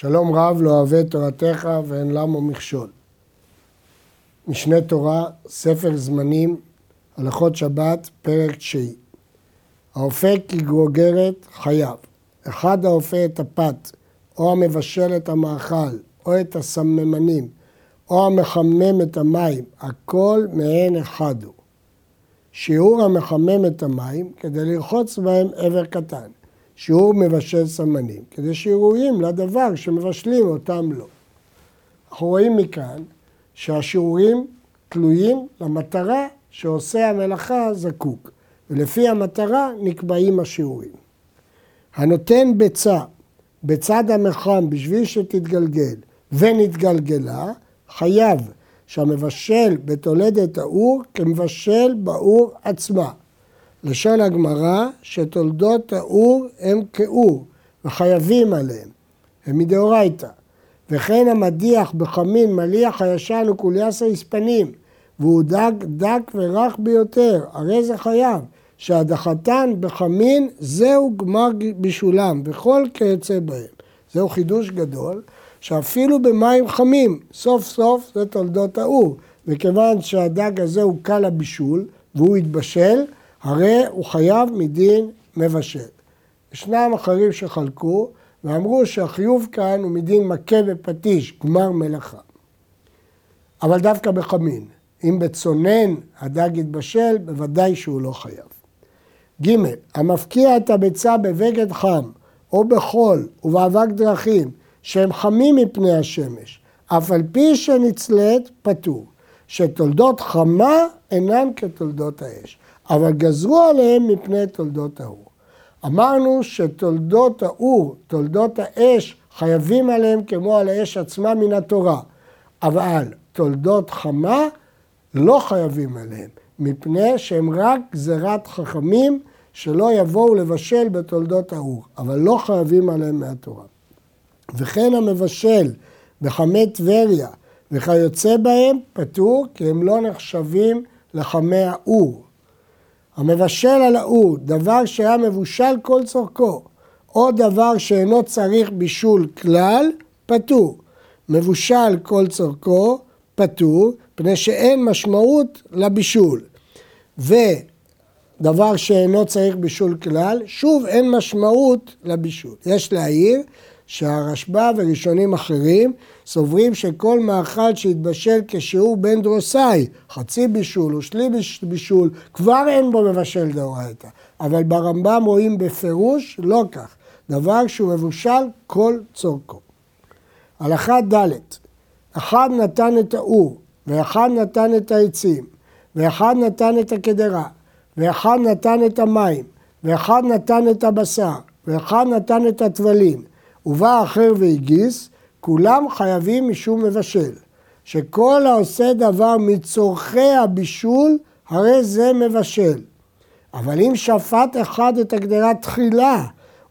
שלום רב לא אוהב תורתך ואין למו מכשול. משנה תורה, ספר זמנים, הלכות שבת, פרק תשיעי. האופה כגרוגרת חייב. אחד האופה את הפת, או המבשל את המאכל, או את הסממנים, או המחמם את המים, הכל מעין אחד הוא. שיעור המחמם את המים כדי לרחוץ בהם עבר קטן. שיעור מבשל סמנים, כדי שיראויים לדבר שמבשלים אותם לא. אנחנו רואים מכאן שהשיעורים תלויים למטרה שעושה המלאכה זקוק, ולפי המטרה נקבעים השיעורים. הנותן ביצה בצד המחם בשביל שתתגלגל ונתגלגלה, חייב שהמבשל בתולדת האור כמבשל באור עצמה. לשון הגמרא שתולדות האור הם כאור וחייבים עליהם, הם מדאורייתא. וכן המדיח בחמין מליח הישן וקוליאס היספנים והוא דג דק ורך ביותר, הרי זה חייב, שהדחתן בחמין זהו גמר בישולם וכל כיוצא בהם. זהו חידוש גדול, שאפילו במים חמים, סוף סוף זה תולדות האור. וכיוון שהדג הזה הוא קל הבישול והוא התבשל, הרי הוא חייב מדין מבשל. ישנם אחרים שחלקו ואמרו שהחיוב כאן הוא מדין מכה ופטיש, גמר מלאכה. אבל דווקא בחמין, אם בצונן הדג יתבשל, בוודאי שהוא לא חייב. ג. המפקיע את הביצה בבגד חם או בחול ובאבק דרכים שהם חמים מפני השמש, אף על פי שנצלית פטור, שתולדות חמה אינן כתולדות האש. אבל גזרו עליהם מפני תולדות האור. אמרנו שתולדות האור, תולדות האש, חייבים עליהם כמו על האש עצמה מן התורה, אבל תולדות חמה לא חייבים עליהם, מפני שהם רק גזירת חכמים שלא יבואו לבשל בתולדות האור, אבל לא חייבים עליהם מהתורה. וכן המבשל בחמי טבריה וכיוצא בהם פטור כי הם לא נחשבים לחמי האור. המבשל על האור, דבר שהיה מבושל כל צורכו, או דבר שאינו צריך בישול כלל, פטור. מבושל כל צורכו, פטור, פני שאין משמעות לבישול. ודבר שאינו צריך בישול כלל, שוב אין משמעות לבישול. יש להעיר שהרשב"א וראשונים אחרים סוברים שכל מאכל שהתבשל כשיעור בן דרוסאי, חצי בישול או שלי בישול, כבר אין בו מבשל דאורייתא. אבל ברמב"ם רואים בפירוש לא כך, דבר שהוא מבושל כל צורכו. הלכה ד' אחד נתן את האור, ואחד נתן את העצים, ואחד נתן את הקדרה, ואחד נתן את המים, ואחד נתן את הבשר, ואחד נתן את הטבלים, ובא אחר והגיס, כולם חייבים משום מבשל. שכל העושה דבר מצורכי הבישול, הרי זה מבשל. אבל אם שפט אחד את הגדרה תחילה,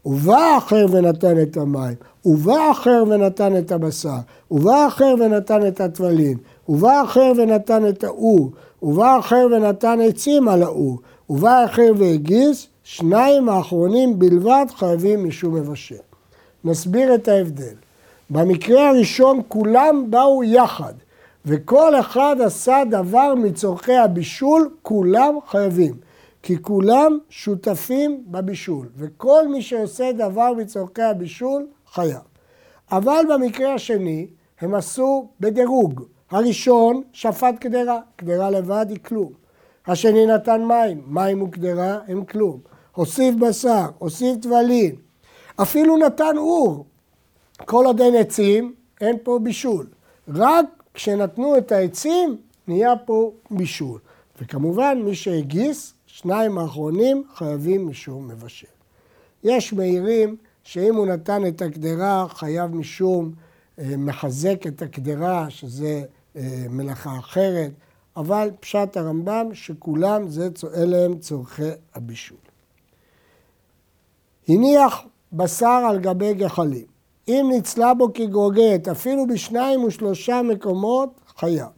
ובא אחר ונתן את המים, ובא אחר ונתן את הבשר, ובא אחר ונתן את הטבלין, ובא אחר ונתן את האור, ובא אחר ונתן עצים על האור, ובא אחר והגיס, שניים האחרונים בלבד חייבים משום מבשל. נסביר את ההבדל. במקרה הראשון כולם באו יחד, וכל אחד עשה דבר מצורכי הבישול, כולם חייבים. כי כולם שותפים בבישול, וכל מי שעושה דבר מצורכי הבישול, חייב. אבל במקרה השני, הם עשו בדירוג. הראשון שפט קדרה, קדרה לבד היא כלום. השני נתן מים, מים וקדרה הם כלום. הוסיף בשר, הוסיף טבלין, אפילו נתן אור. כל עוד אין עצים, אין פה בישול. רק כשנתנו את העצים, נהיה פה בישול. וכמובן, מי שהגיס, שניים האחרונים חייבים משום מבשל. יש מעירים שאם הוא נתן את הקדרה, חייב משום אה, מחזק את הקדרה, שזה אה, מלאכה אחרת, אבל פשט הרמב"ם שכולם, אלה הם צורכי הבישול. הניח בשר על גבי גחלים. אם נצלה בו כגוגרת, אפילו בשניים ושלושה מקומות, חייב.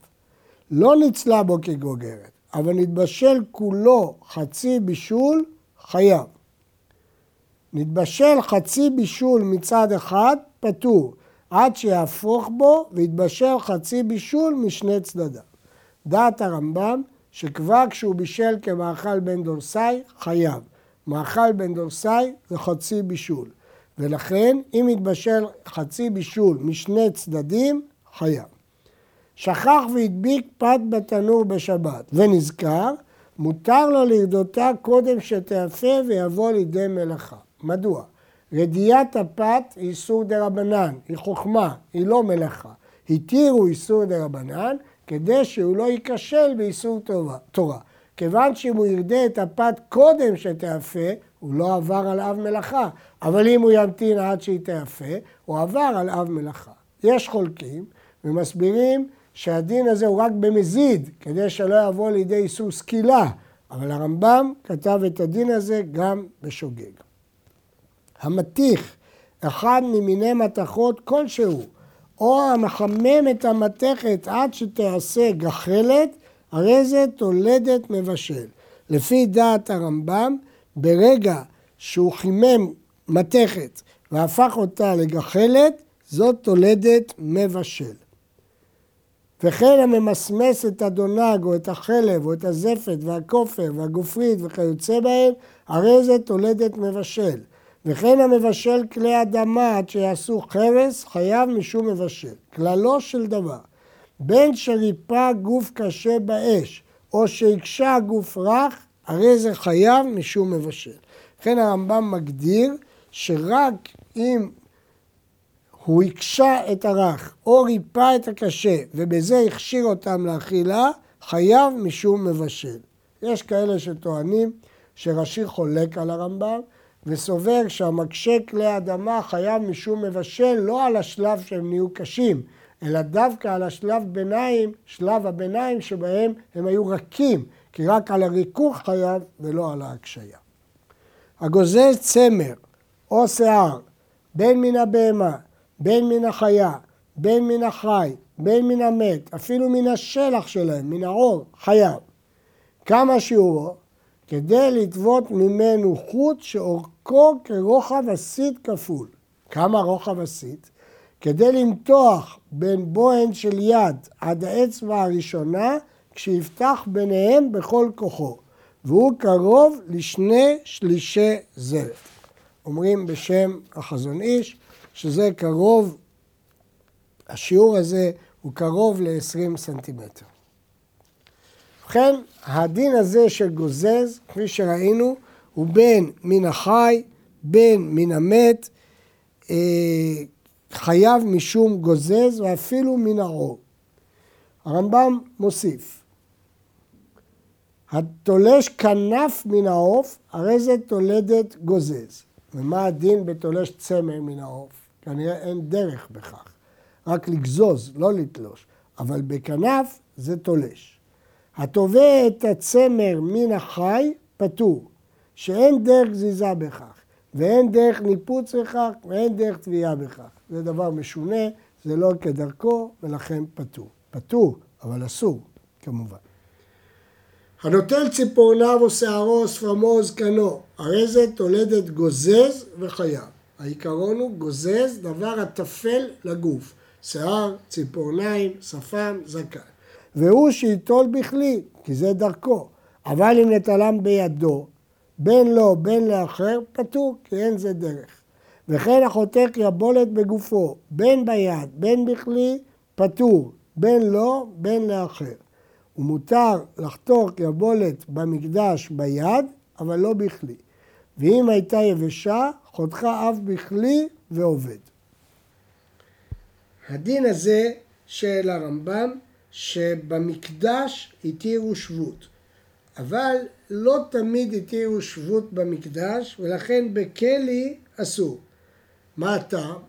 לא נצלה בו כגוגרת, אבל נתבשל כולו חצי בישול, חייב. נתבשל חצי בישול מצד אחד, פטור, עד שיהפוך בו ויתבשל חצי בישול משני צדדיו. דעת הרמב"ם שכבר כשהוא בישל כמאכל בן דורסאי, חייב. מאכל בן דורסאי זה חצי בישול. ולכן אם יתבשל חצי בישול משני צדדים, חייב. שכח והדביק פת בתנור בשבת ונזכר, מותר לו לרדותה קודם שתיאפה ויבוא לידי מלאכה. מדוע? רדיית הפת היא איסור דה רבנן, היא חוכמה, היא לא מלאכה. התירו איסור דה רבנן כדי שהוא לא ייכשל באיסור תורה. כיוון שאם הוא ירדה את הפת קודם שתיאפה, הוא לא עבר על אב מלאכה. אבל אם הוא ימתין עד שהיא תיאפה, הוא עבר על אב מלאכה. יש חולקים ומסבירים שהדין הזה הוא רק במזיד, כדי שלא יבוא לידי איסור סקילה. אבל הרמב"ם כתב את הדין הזה גם בשוגג. המתיך אחד ממיני מתכות כלשהו, או המחמם את המתכת עד שתעשה גחלת, הרי זה תולדת מבשל. לפי דעת הרמב"ם, ברגע שהוא חימם מתכת והפך אותה לגחלת, זאת תולדת מבשל. וכן הממסמס את הדונג או את החלב או את הזפת והכופר והגופרית וכיוצא בהם, הרי זה תולדת מבשל. וכן המבשל כלי אדמה עד שיעשו חרס, חייב משום מבשל. כללו של דבר, בין שריפה גוף קשה באש, או שהקשה גוף רך, הרי זה חייב משום מבשל. לכן הרמב"ם מגדיר שרק אם הוא הקשה את הרך או ריפא את הקשה ובזה הכשיר אותם לאכילה, חייב משום מבשל. יש כאלה שטוענים שרש"י חולק על הרמב"ם וסובר שהמקשה כלי אדמה חייב משום מבשל לא על השלב שהם נהיו קשים, אלא דווקא על השלב ביניים, שלב הביניים שבהם הם היו רכים, כי רק על הריכוך חייב ולא על ההקשיה. הגוזז צמר או שיער, בין מן הבהמה, בין מן החיה, בין מן החי, בין מן המת, אפילו מן השלח שלהם, מן העור, חייב. כמה שיעורו? כדי לטוות ממנו חוט שאורכו כרוחב הסיט כפול. כמה רוחב הסיט? כדי למתוח בין בוהן של יד עד האצבע הראשונה, כשיפתח ביניהם בכל כוחו, והוא קרוב לשני שלישי זרת. אומרים בשם החזון איש, שזה קרוב, השיעור הזה הוא קרוב ל-20 סנטימטר. ובכן, הדין הזה של גוזז, כפי שראינו, הוא בין מן החי, בין מן המת, אה, חייב משום גוזז ואפילו מן העור. הרמב"ם מוסיף, התולש כנף מן העוף, הרי זה תולדת גוזז. ומה הדין בתולש צמר מן העוף? כנראה אין דרך בכך. רק לגזוז, לא לתלוש. אבל בכנף זה תולש. התובע את הצמר מן החי, פטור. שאין דרך גזיזה בכך, ואין דרך ניפוץ בכך, ואין דרך תביעה בכך. זה דבר משונה, זה לא כדרכו, ולכן פטור. פטור, אבל אסור, כמובן. הנוטל ציפורניו או שערו או שפמו או זקנו, הרי זה תולדת גוזז וחיה. העיקרון הוא גוזז דבר הטפל לגוף, שיער, ציפורניים, שפם, זקן. והוא שייטול בכלי, כי זה דרכו. אבל אם נטלם בידו, בין לו בין לאחר, פטור, כי אין זה דרך. וכן החותך יבולת בגופו, בין ביד, בין בכלי, פטור, בין לו, בין לאחר. ומותר לחתוך יבולת במקדש ביד, אבל לא בכלי. ואם הייתה יבשה, חותכה אף בכלי ועובד. הדין הזה של הרמב"ם, שבמקדש התירו שבות, אבל לא תמיד התירו שבות במקדש, ולכן בכלי אסור. מה הטעם?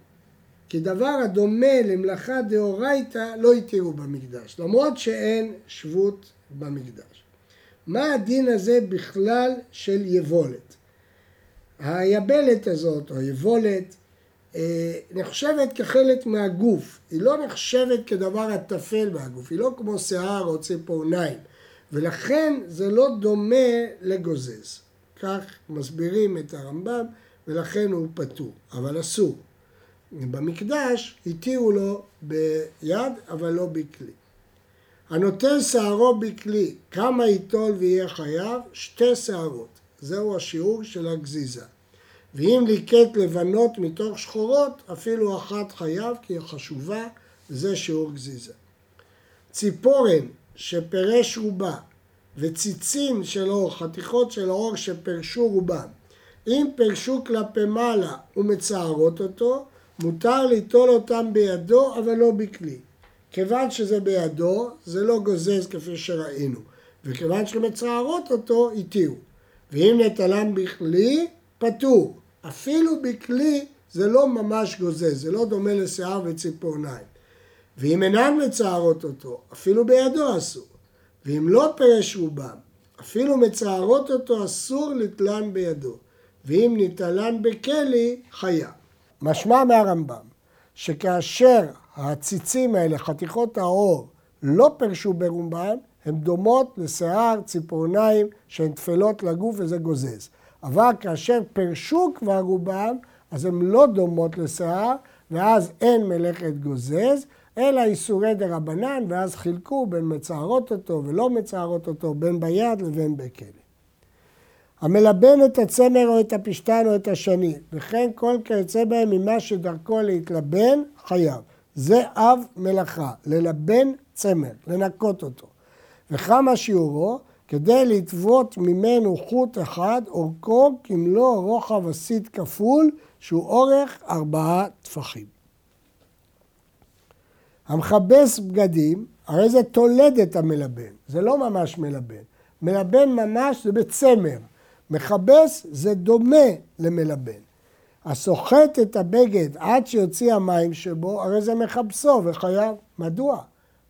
כי דבר הדומה למלאכה דאורייתא לא התירו במקדש, למרות שאין שבות במקדש. מה הדין הזה בכלל של יבולת? היבלת הזאת, או יבולת, אה, נחשבת כחלק מהגוף, היא לא נחשבת כדבר הטפל מהגוף, היא לא כמו שיער או ציפורניים, ולכן זה לא דומה לגוזז. כך מסבירים את הרמב"ם, ולכן הוא פטור, אבל אסור. במקדש התירו לו ביד, אבל לא בכלי. הנוטל שערו בכלי, כמה ייטול ויהיה חייב? שתי שערות. זהו השיעור של הגזיזה. ואם ליקט לבנות מתוך שחורות, אפילו אחת חייב, כי היא חשובה, וזה שיעור גזיזה. ציפורן שפרש רובה וציצים של אור, חתיכות של אור שפרשו רובם, אם פרשו כלפי מעלה ומצערות אותו, מותר ליטול אותם בידו, אבל לא בכלי. כיוון שזה בידו, זה לא גוזז כפי שראינו, וכיוון שמצערות אותו, התירו. ואם נטלם בכלי, פטור. אפילו בכלי זה לא ממש גוזז, זה לא דומה לשיער וציפורניים. ואם אינן מצערות אותו, אפילו בידו אסור. ואם לא פרש רובם, אפילו מצערות אותו אסור לטלן בידו. ואם ניטלן בכלי, חיה. משמע מהרמב"ם, שכאשר הציצים האלה, חתיכות העור, לא פרשו ברובם, הן דומות לשיער, ציפורניים, שהן טפלות לגוף וזה גוזז. אבל כאשר פרשו כבר רובם, אז הן לא דומות לשיער, ואז אין מלאכת גוזז, אלא איסורי דה רבנן, ואז חילקו בין מצערות אותו ולא מצערות אותו, בין ביד לבין בכלא. המלבן את הצמר או את הפשתן או את השני, וכן כל כיוצא בהם ממה שדרכו להתלבן, חייב. זה אב מלאכה, ללבן צמר, לנקות אותו. וכמה שיעורו? כדי לטוות ממנו חוט אחד, אורכו כמלוא רוחב הסיט כפול, שהוא אורך ארבעה טפחים. המכבס בגדים, הרי זה תולדת המלבן, זה לא ממש מלבן. מלבן ממש זה בצמר, מכבס זה דומה למלבן. הסוחט את הבגד עד שיוציא המים שבו, הרי זה מכבסו וחייב. מדוע?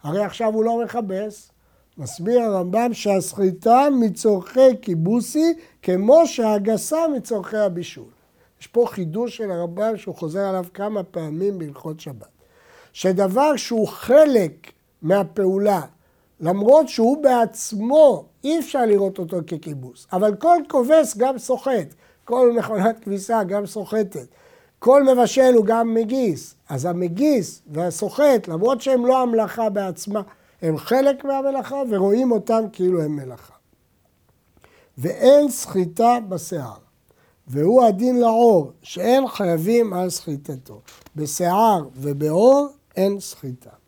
הרי עכשיו הוא לא מכבס. מסביר הרמב"ם שהסחיטה מצורכי קיבוסי כמו שהגסה מצורכי הבישול. יש פה חידוש של הרמב"ם שהוא חוזר עליו כמה פעמים בהלכות שבת. שדבר שהוא חלק מהפעולה, למרות שהוא בעצמו, אי אפשר לראות אותו ככיבוס, אבל כל כובס גם סוחט, כל מכונת כביסה גם סוחטת, כל מבשל הוא גם מגיס, אז המגיס והסוחט, למרות שהם לא המלאכה בעצמה, הם חלק מהמלאכה ורואים אותם כאילו הם מלאכה. ואין סחיטה בשיער, והוא הדין לעור, שאין חייבים על סחיטתו. בשיער ובעור אין סחיטה.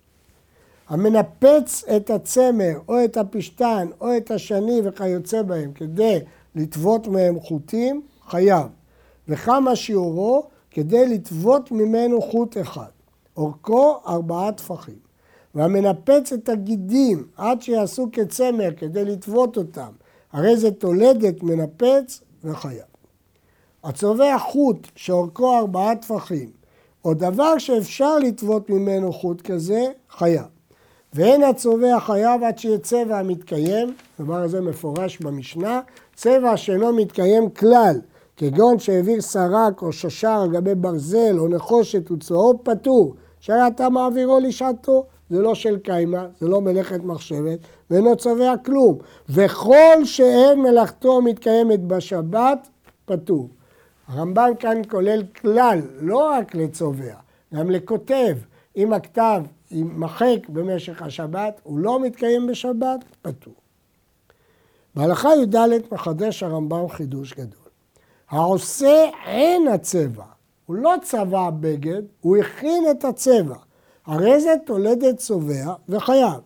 המנפץ את הצמר או את הפשתן או את השני וכיוצא בהם כדי לטוות מהם חוטים, חייב. וכמה שיעורו כדי לטוות ממנו חוט אחד. אורכו ארבעה טפחים. והמנפץ את הגידים עד שיעשו כצמר כדי לטוות אותם, הרי זה תולדת מנפץ וחייב. הצובע חוט שאורכו ארבעה טפחים, או דבר שאפשר לטוות ממנו חוט כזה, חייב. ואין הצובע חייב עד שיהיה צבע המתקיים, הדבר הזה מפורש במשנה, צבע שאינו מתקיים כלל, כגון שהעביר סרק או ששר על גבי ברזל או נחושת וצוהו פטור, שהרי אתה מעבירו לשעתו, זה לא של קיימא, זה לא מלאכת מחשבת, ואינו צובע כלום. וכל שאין מלאכתו מתקיימת בשבת, פטור. הרמב"ן כאן כולל כלל, לא רק לצובע, גם לכותב. אם הכתב יימחק במשך השבת, הוא לא מתקיים בשבת, פטור. בהלכה י"ד מחדש הרמב"ם חידוש גדול. העושה עין הצבע, הוא לא צבע בגד, הוא הכין את הצבע. הרי זה תולדת צובע וחייב.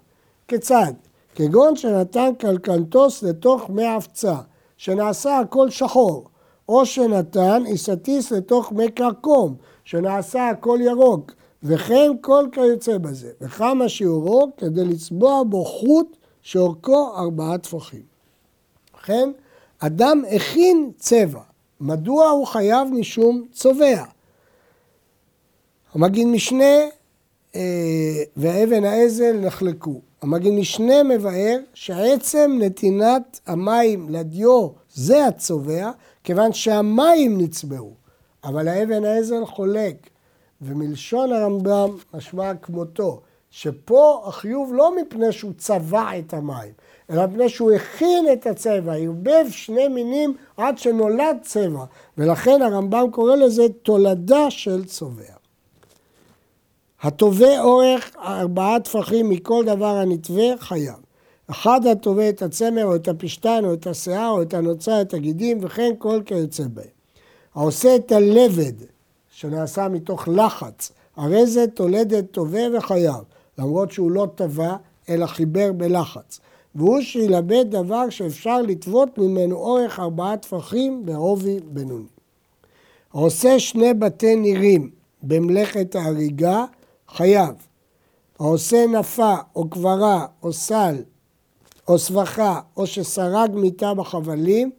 כיצד? כגון שנתן קלקנטוס לתוך מי הפצה, שנעשה הכל שחור, או שנתן איסטיס לתוך מי קרקום, שנעשה הכל ירוק, וכן כל כיוצא בזה, וכמה שיעורו כדי לצבוע בו חוט שאורכו ארבעה טפחים. וכן, אדם הכין צבע, מדוע הוא חייב משום צובע? המגיד משנה אה, ואבן האזל נחלקו. המגיד משנה מבאר שעצם נתינת המים לדיו זה הצובע, כיוון שהמים נצבעו. אבל האבן האזל חולק, ומלשון הרמב"ם משמע כמותו, שפה החיוב לא מפני שהוא צבע את המים, אלא מפני שהוא הכין את הצבע, ערבב שני מינים עד שנולד צבע, ולכן הרמב"ם קורא לזה תולדה של צובע. התובע אורך ארבעה טפחים מכל דבר הנתווה חייב. אחד התובע את הצמר או את הפשתן או את השיער או את הנוצה, את הגידים וכן כל כיוצא בהם. העושה את הלבד שנעשה מתוך לחץ, הרי זה תולדת תובע וחייב, למרות שהוא לא טבע אלא חיבר בלחץ. והוא שילמד דבר שאפשר לטוות ממנו אורך ארבעה טפחים בעובי בינוני. העושה שני בתי נירים במלאכת ההריגה, חייב. העושה נפה או קברה או סל או סבכה או שסרג מיטה בחבלים,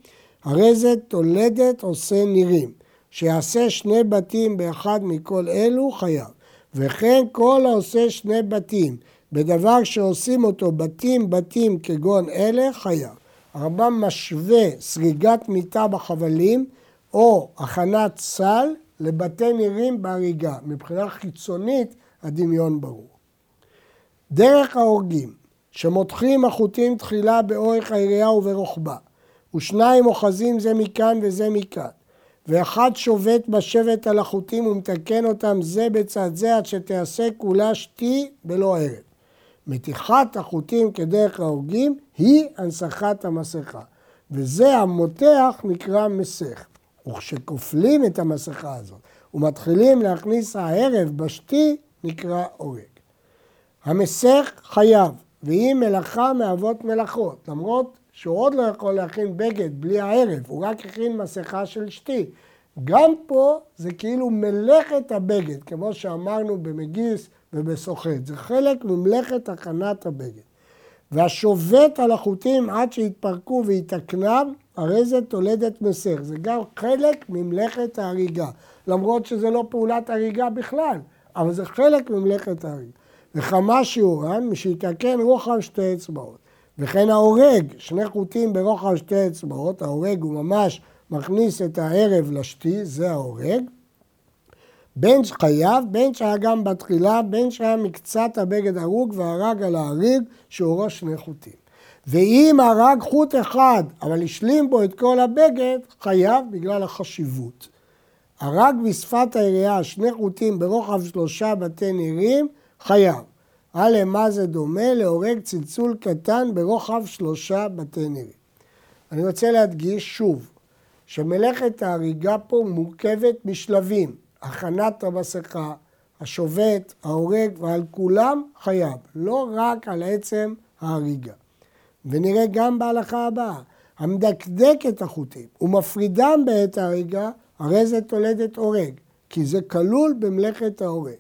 הרי זה תולדת עושה נירים. שיעשה שני בתים באחד מכל אלו, חייב. וכן כל העושה שני בתים בדבר שעושים אותו בתים בתים כגון אלה, חייב. הרמב"ם משווה סריגת מיטה בחבלים או הכנת סל לבתי נירים בהריגה. מבחינה חיצונית הדמיון ברור. דרך ההורגים, שמותחים החוטים תחילה באורך היריעה וברוחבה, ושניים אוחזים זה מכאן וזה מכאן, ואחד שובת בשבט על החוטים ומתקן אותם זה בצד זה עד שתעשה כולה שתי בלא ערב. מתיחת החוטים כדרך ההורגים היא הנצחת המסכה, וזה המותח נקרא מסך. וכשכופלים את המסכה הזאת ומתחילים להכניס הערב בשתי, נקרא הורג. המסך חייב, והיא מלאכה מאבות מלאכות, למרות שהוא עוד לא יכול להכין בגד בלי הערב, הוא רק הכין מסכה של שתי. גם פה זה כאילו מלאכת הבגד, כמו שאמרנו במגיס ובסוחט. זה חלק ממלאכת הכנת הבגד. והשובת על החוטים עד שיתפרקו ויתקנם, הרי זה תולדת מסך. זה גם חלק ממלאכת ההריגה. למרות שזה לא פעולת הריגה בכלל, אבל זה חלק ממלאכת ההריגה. וכמה שיעורן, משיתקן רוחב שתי אצבעות. וכן ההורג, שני חוטים ברוחב שתי אצבעות, ההורג הוא ממש מכניס את הערב לשתי, זה ההורג. בין חייב, בין שהיה גם בתחילה, בין שהיה מקצת הבגד הרוג והרג על ההריג, שהוא שני חוטים. ואם הרג חוט אחד, אבל השלים בו את כל הבגד, חייב בגלל החשיבות. הרג בשפת העירייה שני חוטים ברוחב שלושה בתי נירים, חייב. הלאה מה זה דומה? להורג צלצול קטן ברוחב שלושה בתי נירים. אני רוצה להדגיש שוב, שמלאכת ההריגה פה מורכבת משלבים, הכנת המסכה, השובת, ההורג, ועל כולם חייב, לא רק על עצם ההריגה. ונראה גם בהלכה הבאה, המדקדק את החוטים ומפרידם בעת ההריגה, הרי זה תולדת הורג, כי זה כלול במלאכת ההורג.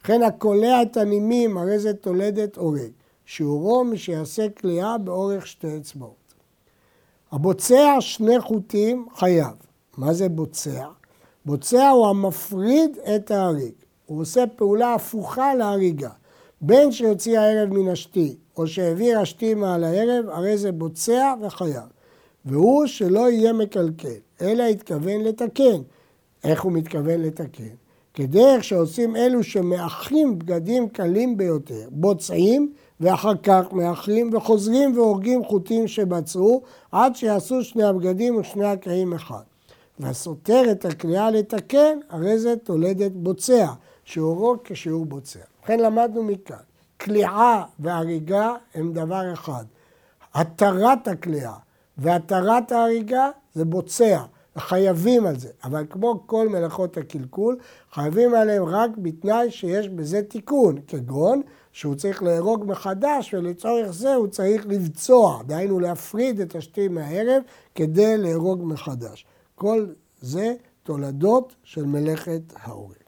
וכן הקולע את הנימים, הרי זה תולדת הורג. שיעורו משיעשה כליאה באורך שתי אצבעות. הבוצע שני חוטים חייב. מה זה בוצע? בוצע הוא המפריד את ההריג. הוא עושה פעולה הפוכה להריגה. בין שיוציא הערב מן השתי, או שהעביר השתי מעל הערב, הרי זה בוצע וחייב. והוא שלא יהיה מקלקל, אלא התכוון לתקן. איך הוא מתכוון לתקן? כדרך שעושים אלו שמאחים בגדים קלים ביותר, בוצעים ואחר כך מאחרים וחוזרים והורגים חוטים שבצרו עד שיעשו שני הבגדים ושני הקרעים אחד. והסותר את הקריאה לתקן, הרי זה תולדת בוצע, שיעורו כשיעור בוצע. לכן למדנו מכאן, קליעה והריגה הם דבר אחד. התרת הקליעה והתרת ההריגה זה בוצע. חייבים על זה, אבל כמו כל מלאכות הקלקול, חייבים עליהם רק בתנאי שיש בזה תיקון, כגון שהוא צריך להרוג מחדש ולצורך זה הוא צריך לבצוע, דהיינו להפריד את השתים מהערב כדי להרוג מחדש. כל זה תולדות של מלאכת ההורים.